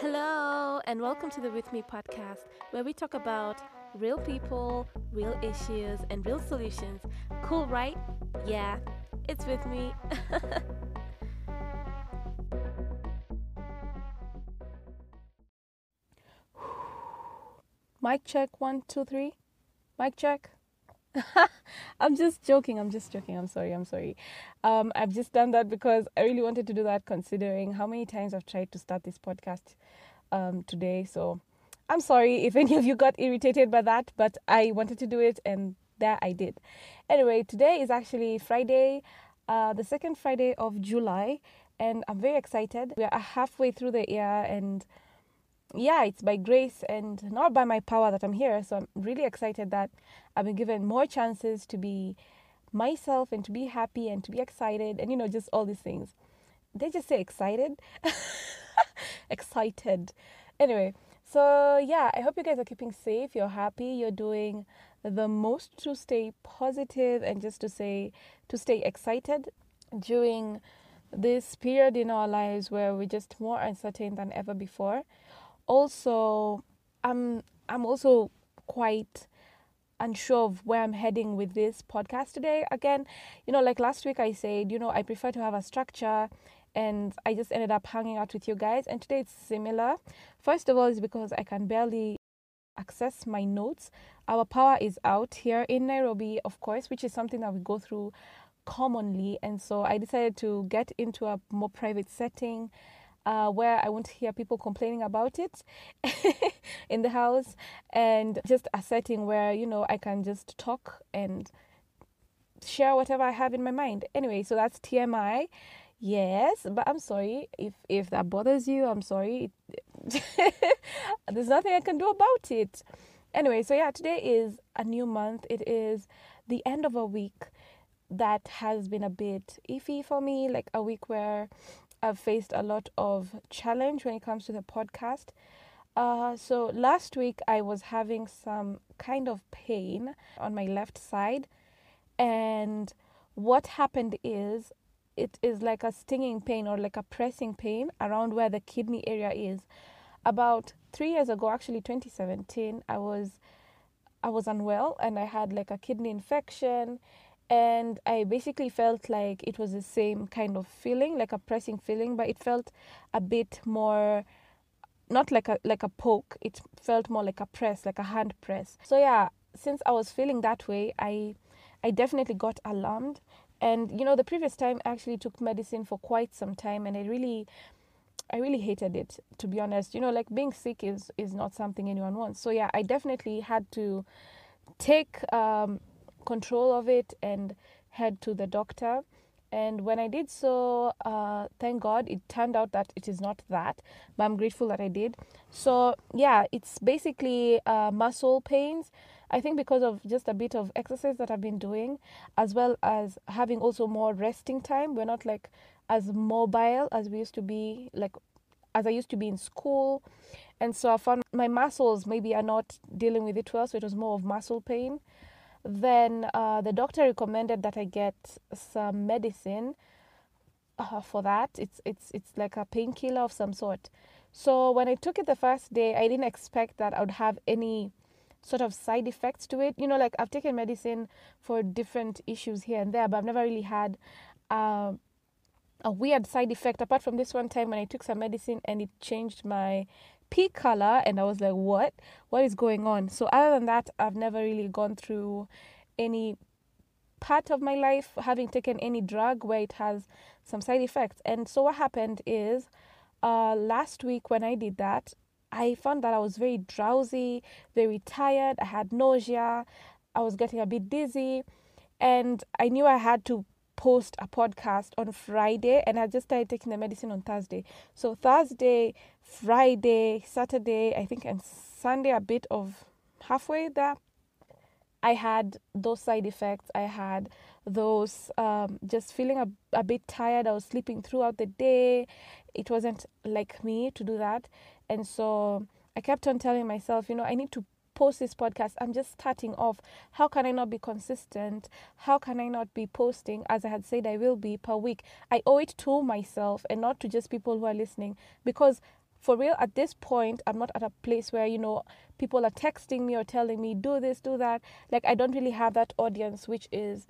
Hello, and welcome to the With Me podcast, where we talk about real people, real issues, and real solutions. Cool, right? Yeah, it's with me. Mic check one, two, three. Mic check. I'm just joking. I'm just joking. I'm sorry. I'm sorry. Um, I've just done that because I really wanted to do that, considering how many times I've tried to start this podcast um, today. So I'm sorry if any of you got irritated by that, but I wanted to do it, and there I did. Anyway, today is actually Friday, uh, the second Friday of July, and I'm very excited. We are halfway through the year, and yeah, it's by grace and not by my power that I'm here. So I'm really excited that I've been given more chances to be myself and to be happy and to be excited and you know just all these things. They just say excited. excited. Anyway, so yeah, I hope you guys are keeping safe. You're happy. You're doing the most to stay positive and just to say to stay excited during this period in our lives where we're just more uncertain than ever before also I'm I'm also quite unsure of where I'm heading with this podcast today. Again, you know, like last week I said, you know, I prefer to have a structure and I just ended up hanging out with you guys and today it's similar. First of all is because I can barely access my notes. Our power is out here in Nairobi, of course, which is something that we go through commonly and so I decided to get into a more private setting uh, where I won't hear people complaining about it in the house, and just a setting where you know I can just talk and share whatever I have in my mind. Anyway, so that's TMI. Yes, but I'm sorry if if that bothers you. I'm sorry. There's nothing I can do about it. Anyway, so yeah, today is a new month. It is the end of a week that has been a bit iffy for me, like a week where I've faced a lot of challenge when it comes to the podcast. Uh, so last week I was having some kind of pain on my left side, and what happened is it is like a stinging pain or like a pressing pain around where the kidney area is. About three years ago, actually 2017, I was I was unwell and I had like a kidney infection and I basically felt like it was the same kind of feeling, like a pressing feeling, but it felt a bit more not like a like a poke. It felt more like a press, like a hand press. So yeah, since I was feeling that way, I I definitely got alarmed. And you know, the previous time I actually took medicine for quite some time and I really I really hated it to be honest. You know, like being sick is is not something anyone wants. So yeah, I definitely had to take um control of it and head to the doctor. And when I did so, uh, thank God it turned out that it is not that, but I'm grateful that I did. So, yeah, it's basically uh, muscle pains. I think because of just a bit of exercise that I've been doing, as well as having also more resting time. We're not like as mobile as we used to be, like as I used to be in school. And so I found my muscles maybe are not dealing with it well. So it was more of muscle pain then uh, the doctor recommended that I get some medicine uh, for that. It's it's it's like a painkiller of some sort. So when I took it the first day, I didn't expect that I would have any sort of side effects to it. You know, like I've taken medicine for different issues here and there, but I've never really had uh, a weird side effect apart from this one time when I took some medicine and it changed my pea color and I was like, what? What is going on? So, other than that, I've never really gone through any part of my life having taken any drug where it has some side effects. And so, what happened is uh, last week when I did that, I found that I was very drowsy, very tired, I had nausea, I was getting a bit dizzy, and I knew I had to post a podcast on Friday and I just started taking the medicine on Thursday. So Thursday, Friday, Saturday, I think and Sunday a bit of halfway there. I had those side effects. I had those um, just feeling a, a bit tired. I was sleeping throughout the day. It wasn't like me to do that. And so I kept on telling myself, you know, I need to post this podcast. I'm just starting off. How can I not be consistent? How can I not be posting as I had said I will be per week? I owe it to myself and not to just people who are listening because for real, at this point, I'm not at a place where, you know, people are texting me or telling me, do this, do that. Like, I don't really have that audience, which is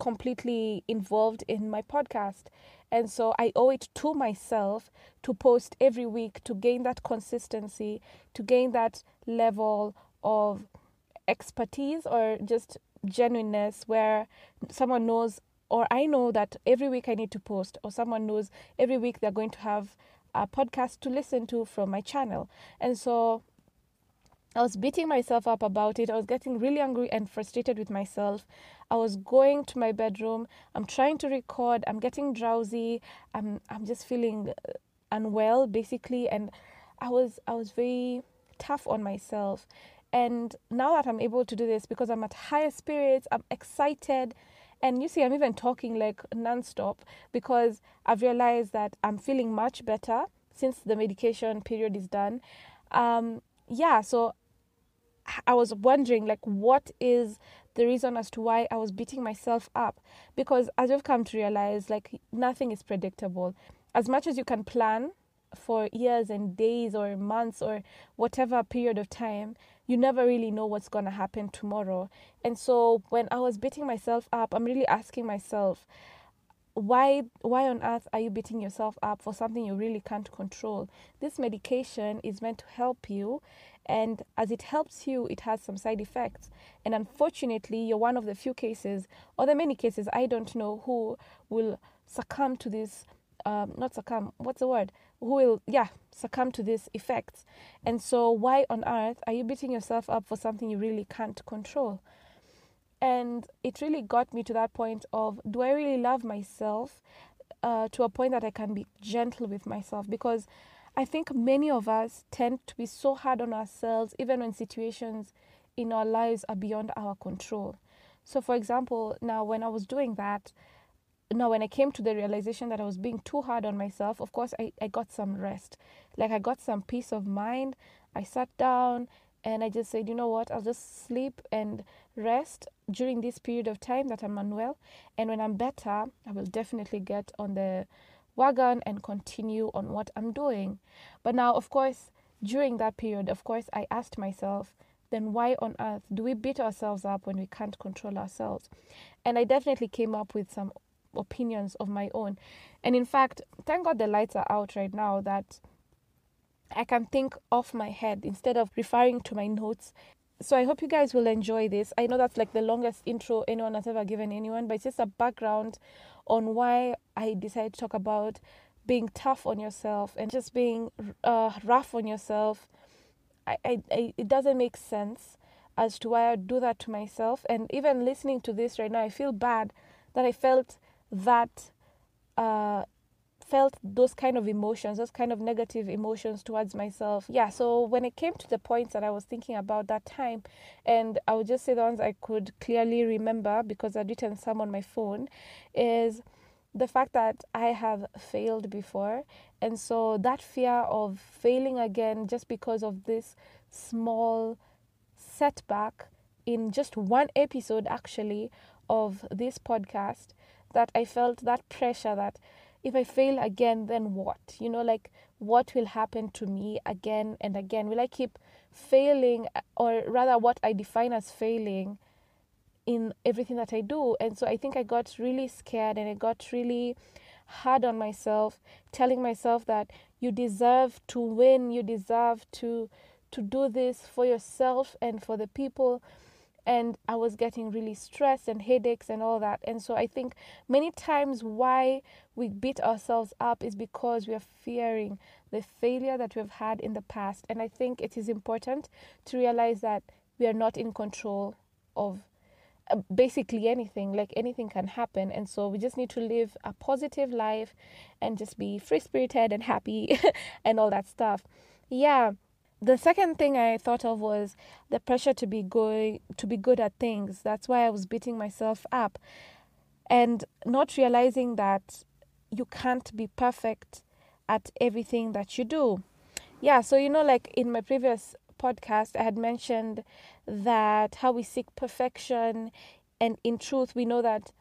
completely involved in my podcast. And so I owe it to myself to post every week to gain that consistency, to gain that level of expertise or just genuineness where someone knows or I know that every week I need to post, or someone knows every week they're going to have a podcast to listen to from my channel. And so I was beating myself up about it. I was getting really angry and frustrated with myself. I was going to my bedroom. I'm trying to record. I'm getting drowsy. I'm I'm just feeling uh, unwell basically and I was I was very tough on myself. And now that I'm able to do this because I'm at higher spirits, I'm excited. And you see, I'm even talking like nonstop because I've realized that I'm feeling much better since the medication period is done. Um, yeah, so I was wondering, like, what is the reason as to why I was beating myself up? Because as I've come to realize, like, nothing is predictable. As much as you can plan for years and days or months or whatever period of time, you never really know what's going to happen tomorrow. And so when I was beating myself up, I'm really asking myself, why why on earth are you beating yourself up for something you really can't control? This medication is meant to help you and as it helps you it has some side effects. And unfortunately you're one of the few cases or the many cases I don't know who will succumb to this um, not succumb what's the word? Who will yeah succumb to these effects. And so why on earth are you beating yourself up for something you really can't control? And it really got me to that point of do i really love myself uh, to a point that i can be gentle with myself? Because i think many of us tend to be so hard on ourselves even when situations in our lives are beyond our control. So for example now when i was doing that now when i came to the realization that i was being too hard on myself of course I, I got some rest. Like i got some peace of mind. I sat down and i just said you know what? I'll just sleep and rest during this period of time that i'm unwell. And when i'm better i will definitely get on the wagon and continue on what i'm doing but now of course during that period of course i asked myself then why on earth do we beat ourselves up when we can't control ourselves and i definitely came up with some opinions of my own. And in fact, thank God the lights are out right now that I can think off my head instead of referring to my notes. So I hope you guys will enjoy this. I know that's like the longest intro anyone has ever given anyone, but it's just a background on why I decided to talk about being tough on yourself and just being uh, rough on yourself. I, I, I, it doesn't make sense as to why I do that to myself. And even listening to this right now, I feel bad that I felt that uh, felt those kind of emotions, those kind of negative emotions towards myself. Yeah, so when it came to the points that I was thinking about that time, and I would just say the ones I could clearly remember because I'd written some on my phone, is the fact that I have failed before. And so that fear of failing again just because of this small setback in just one episode actually of this podcast that I felt that pressure that if I fail again, then what? You know, like what will happen to me again and again? Will I keep failing, uh, or rather, what I define as failing in everything that I do? And so I think I got really scared and I got really hard on myself, telling myself that you deserve to win, you deserve to to do this for yourself and for the people and I was getting really stressed and headaches and all that. And so I think many times why we beat ourselves up is because we are fearing the failure that we've had in the past. And I think it is important to realize that we are not in control of uh, basically anything like anything can happen and so we just need to live a positive life and just be free spirited and happy and all that stuff yeah the second thing I thought of was the pressure to be good to be good at things. That's why I was beating myself up and not realizing that you can't be perfect at everything that you do. Yeah, so you know like in my previous podcast I had mentioned that how we seek perfection and in truth we know that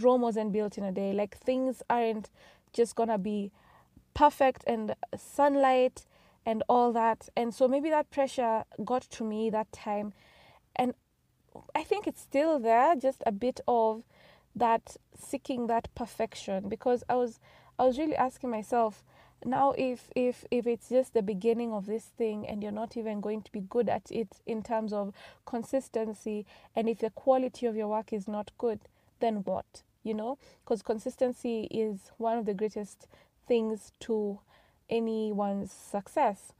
Rome wasn't built in a day. Like things aren't just going to be perfect and sunlight and all that. And so maybe that pressure got to me that time. And I think it's still there, just a bit of that seeking that perfection because I was I was really asking myself now if if if it's just the beginning of this thing and you're not even going to be good at it in terms of consistency and if the quality of your work is not good then what you know because consistency is one of the greatest things to anyone's success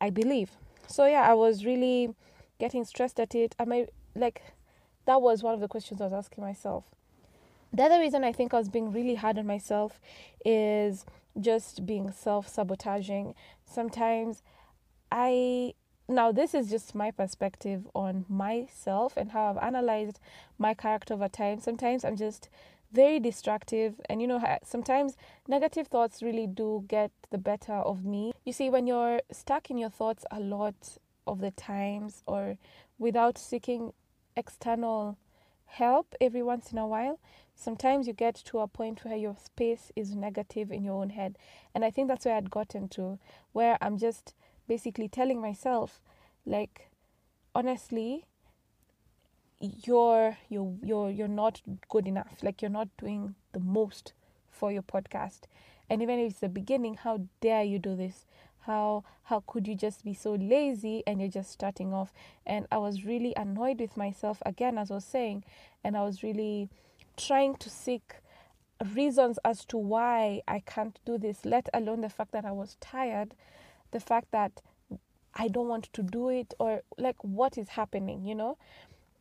i believe so yeah i was really getting stressed at it i like that was one of the questions i was asking myself the other reason i think i was being really hard on myself is just being self sabotaging. Sometimes I now this is just my perspective on myself and how I've analyzed my character over time. Sometimes I'm just very destructive and you know sometimes negative thoughts really do get the better of me. You see when you're stuck in your thoughts a lot of the times or without seeking external help every once in a while, sometimes you get to a point where your space is negative in your own head. And I think that's where I'd gotten to, where I'm just basically telling myself, like, honestly, you're you're you're you're not good enough. Like you're not doing the most for your podcast. And even if it's the beginning, how dare you do this? How how could you just be so lazy and you're just starting off? And I was really annoyed with myself again, as I was saying, and I was really trying to seek reasons as to why I can't do this, let alone the fact that I was tired, the fact that I don't want to do it, or like what is happening, you know?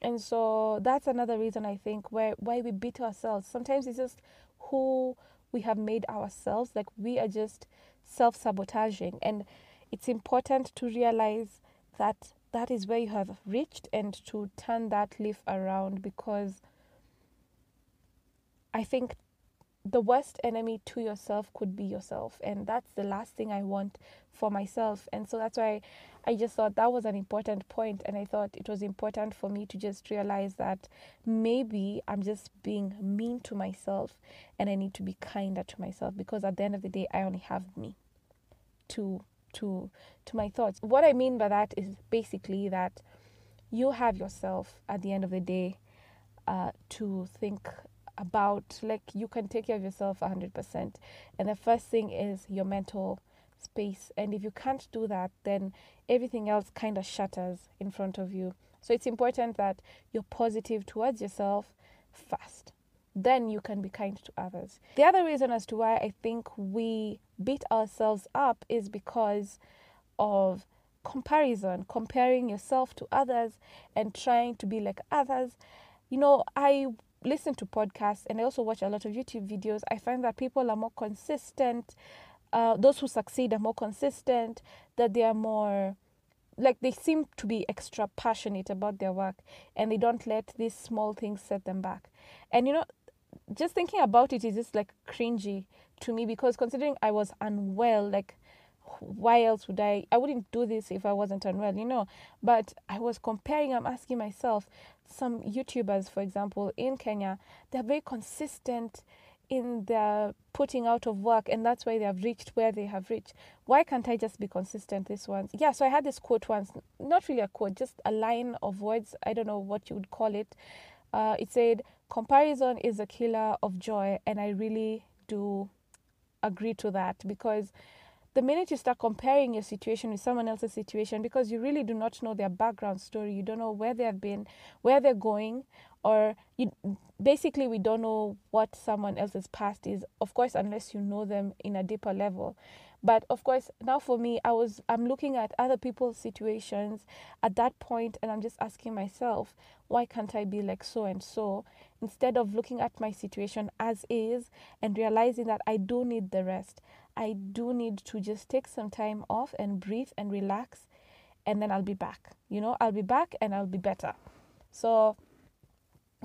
And so that's another reason I think where why we beat ourselves. Sometimes it's just who we have made ourselves, like we are just self sabotaging. And it's important to realize that that is where you have reached and to turn that leaf around because I think the worst enemy to yourself could be yourself and that's the last thing i want for myself. And so that's why i just thought that was an important point and i thought it was important for me to just realize that maybe i'm just being mean to myself and i need to be kinder to myself because at the end of the day i only have me to to to my thoughts. What i mean by that is basically that you have yourself at the end of the day uh, to think about like you can take care of yourself 100% and the first thing is your mental space. And if you can't do that then everything else kind of shatters in front of you. So it's important that you're positive towards yourself first. Then you can be kind to others. The other reason as to why i think we beat ourselves up is because of comparison comparing yourself to others and trying to be like others. You know i listen to podcasts and I also watch a lot of YouTube videos, I find that people are more consistent. Uh, those who succeed are more consistent, that they are more like they seem to be extra passionate about their work and they don't let these small things set them back. And you know, just thinking about it is just like cringy to me because considering I was unwell, like why else would I? I wouldn't do this if I wasn't unwell, you know. But I was comparing, I'm asking myself, some YouTubers, for example, in Kenya, they're very consistent in their putting out of work and that's why they have reached where they have reached why can't i just be consistent this once yeah so i had this quote once not really a quote just a line of words i don't know what you would call it uh, it said comparison is a killer of joy and i really do agree to that because the minute you start comparing your situation with someone else's situation because you really do not know their background story you don't know where they have been where they're going or you basically we don't know what someone else's past is of course unless you know them in a deeper level but of course now for me i was i'm looking at other people's situations at that point and i'm just asking myself why can't i be like so and so instead of looking at my situation as is and realizing that i do need the rest I do need to just take some time off and breathe and relax, and then I'll be back. You know, I'll be back and I'll be better. So,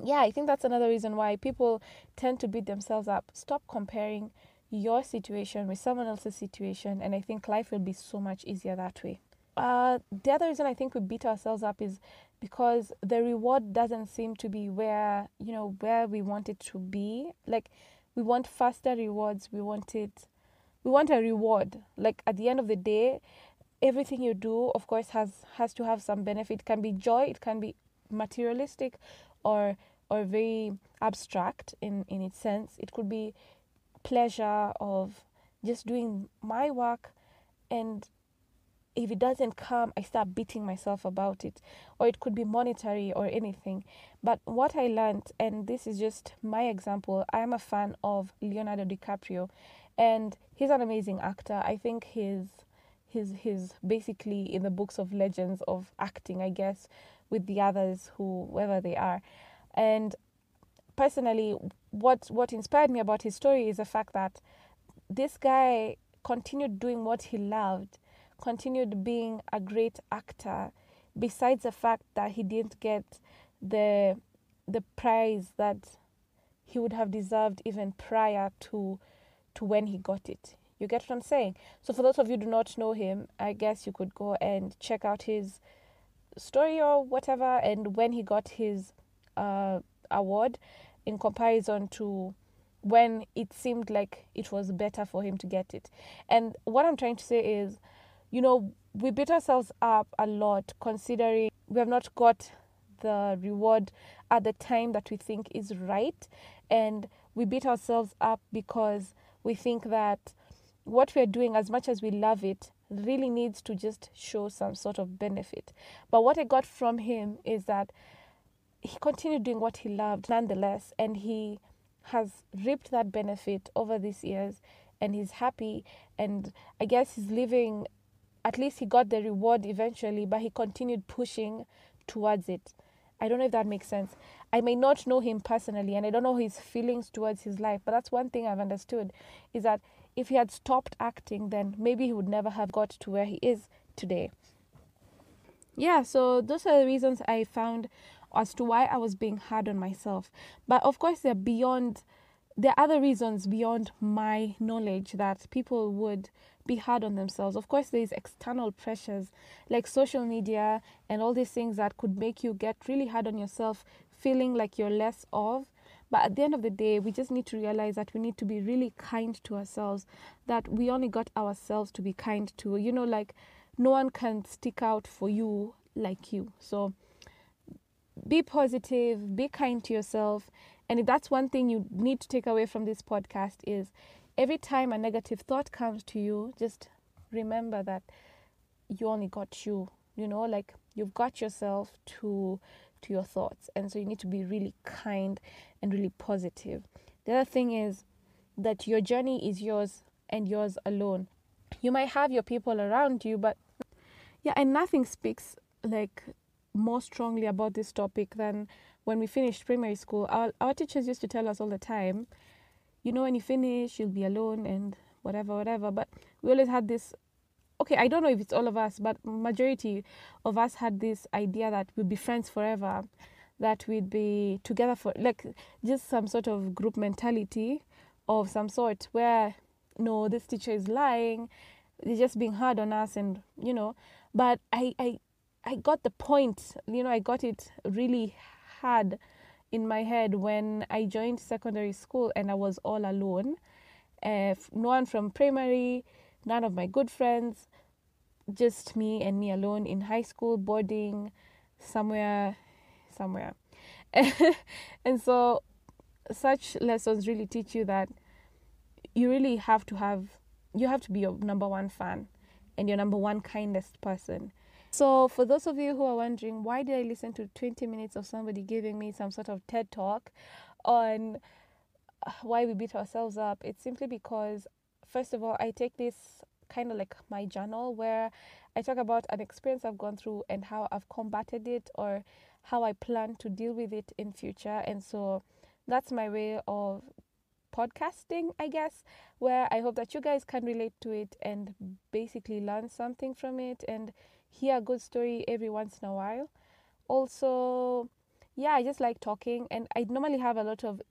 yeah, I think that's another reason why people tend to beat themselves up. Stop comparing your situation with someone else's situation, and I think life will be so much easier that way. Uh, the other reason I think we beat ourselves up is because the reward doesn't seem to be where you know where we want it to be. Like we want faster rewards, we want it we want a reward. Like at the end of the day, everything you do, of course, has has to have some benefit. It can be joy, it can be materialistic, or or very abstract in in its sense. It could be pleasure of just doing my work and if it doesn't come, I start beating myself about it. Or it could be monetary or anything. But what I learned, and this is just my example, I am a fan of Leonardo DiCaprio and he's an amazing actor. I think he's he's he's basically in the books of legends of acting, I guess, with the others who whoever they are. And personally what what inspired me about his story is the fact that this guy continued doing what he loved continued being a great actor, besides the fact that he didn't get the the prize that he would have deserved even prior to to when he got it. You get what I'm saying? So for those of you who do not know him, I guess you could go and check out his story or whatever and when he got his uh, award in comparison to when it seemed like it was better for him to get it. And what I'm trying to say is you know, we beat ourselves up a lot considering we have not got the reward at the time that we think is right. And we beat ourselves up because we think that what we're doing, as much as we love it, really needs to just show some sort of benefit. But what I got from him is that he continued doing what he loved nonetheless, and he has reaped that benefit over these years, and he's happy. And I guess he's living at least he got the reward eventually, but he continued pushing towards it. I don't know if that makes sense. I may not know him personally and I don't know his feelings towards his life, but that's one thing I've understood is that if he had stopped acting, then maybe he would never have got to where he is today. Yeah, so those are the reasons I found as to why I was being hard on myself. But of course, they're beyond, there are other reasons beyond my knowledge that people would be hard on themselves. Of course, there's external pressures like social media and all these things that could make you get really hard on yourself, feeling like you're less of. But at the end of the day, we just need to realize that we need to be really kind to ourselves, that we only got ourselves to be kind to. You know, like no one can stick out for you like you. So be positive, be kind to yourself. And that's one thing you need to take away from this podcast is every time a negative thought comes to you, just remember that you only got you, you know, like you've got yourself to to your thoughts. And so you need to be really kind and really positive. The other thing is that your journey is yours and yours alone. You might have your people around you, but yeah, and nothing speaks like more strongly about this topic than when we finished primary school. Our, our teachers used to tell us all the time you know, when you finish, you'll be alone and whatever, whatever. But we always had this. Okay, I don't know if it's all of us, but majority of us had this idea that we'd be friends forever, that we'd be together for like just some sort of group mentality of some sort where no, this teacher is lying, they're just being hard on us, and you know. But I, I, I got the point. You know, I got it really hard in my head when I joined secondary school and I was all alone. Uh, no one from primary, none of my good friends, just me and me alone in high school, boarding somewhere, somewhere. and so, such lessons really teach you that you really have to have, you have to be your number one fan and your number one kindest person so, for those of you who are wondering, why did I listen to 20 minutes of somebody giving me some sort of TED talk on uh, why we beat ourselves up? It's simply because, first of all, I take this kind of like my journal where I talk about an experience I've gone through and how I've combated it or how I plan to deal with it in future. And so that's my way of podcasting, I guess, where I hope that you guys can relate to it and basically learn something from it and hear a good story every once in a while. Also, yeah, I just like talking, and I normally have a lot of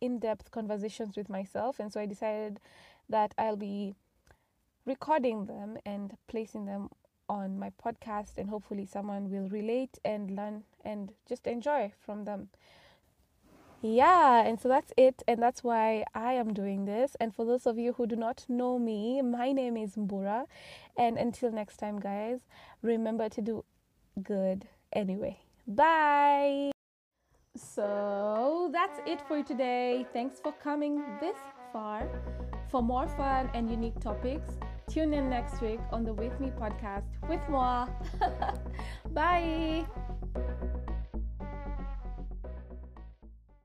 in depth conversations with myself, and so I decided that I'll be recording them and placing them on my podcast, and hopefully, someone will relate and learn and just enjoy from them. Yeah, and so that's it, and that's why I am doing this. And for those of you who do not know me, my name is Mbura, and until next time, guys, remember to do good anyway. Bye. So that's it for today. Thanks for coming this far. For more fun and unique topics, tune in next week on the With Me podcast with moi. Bye.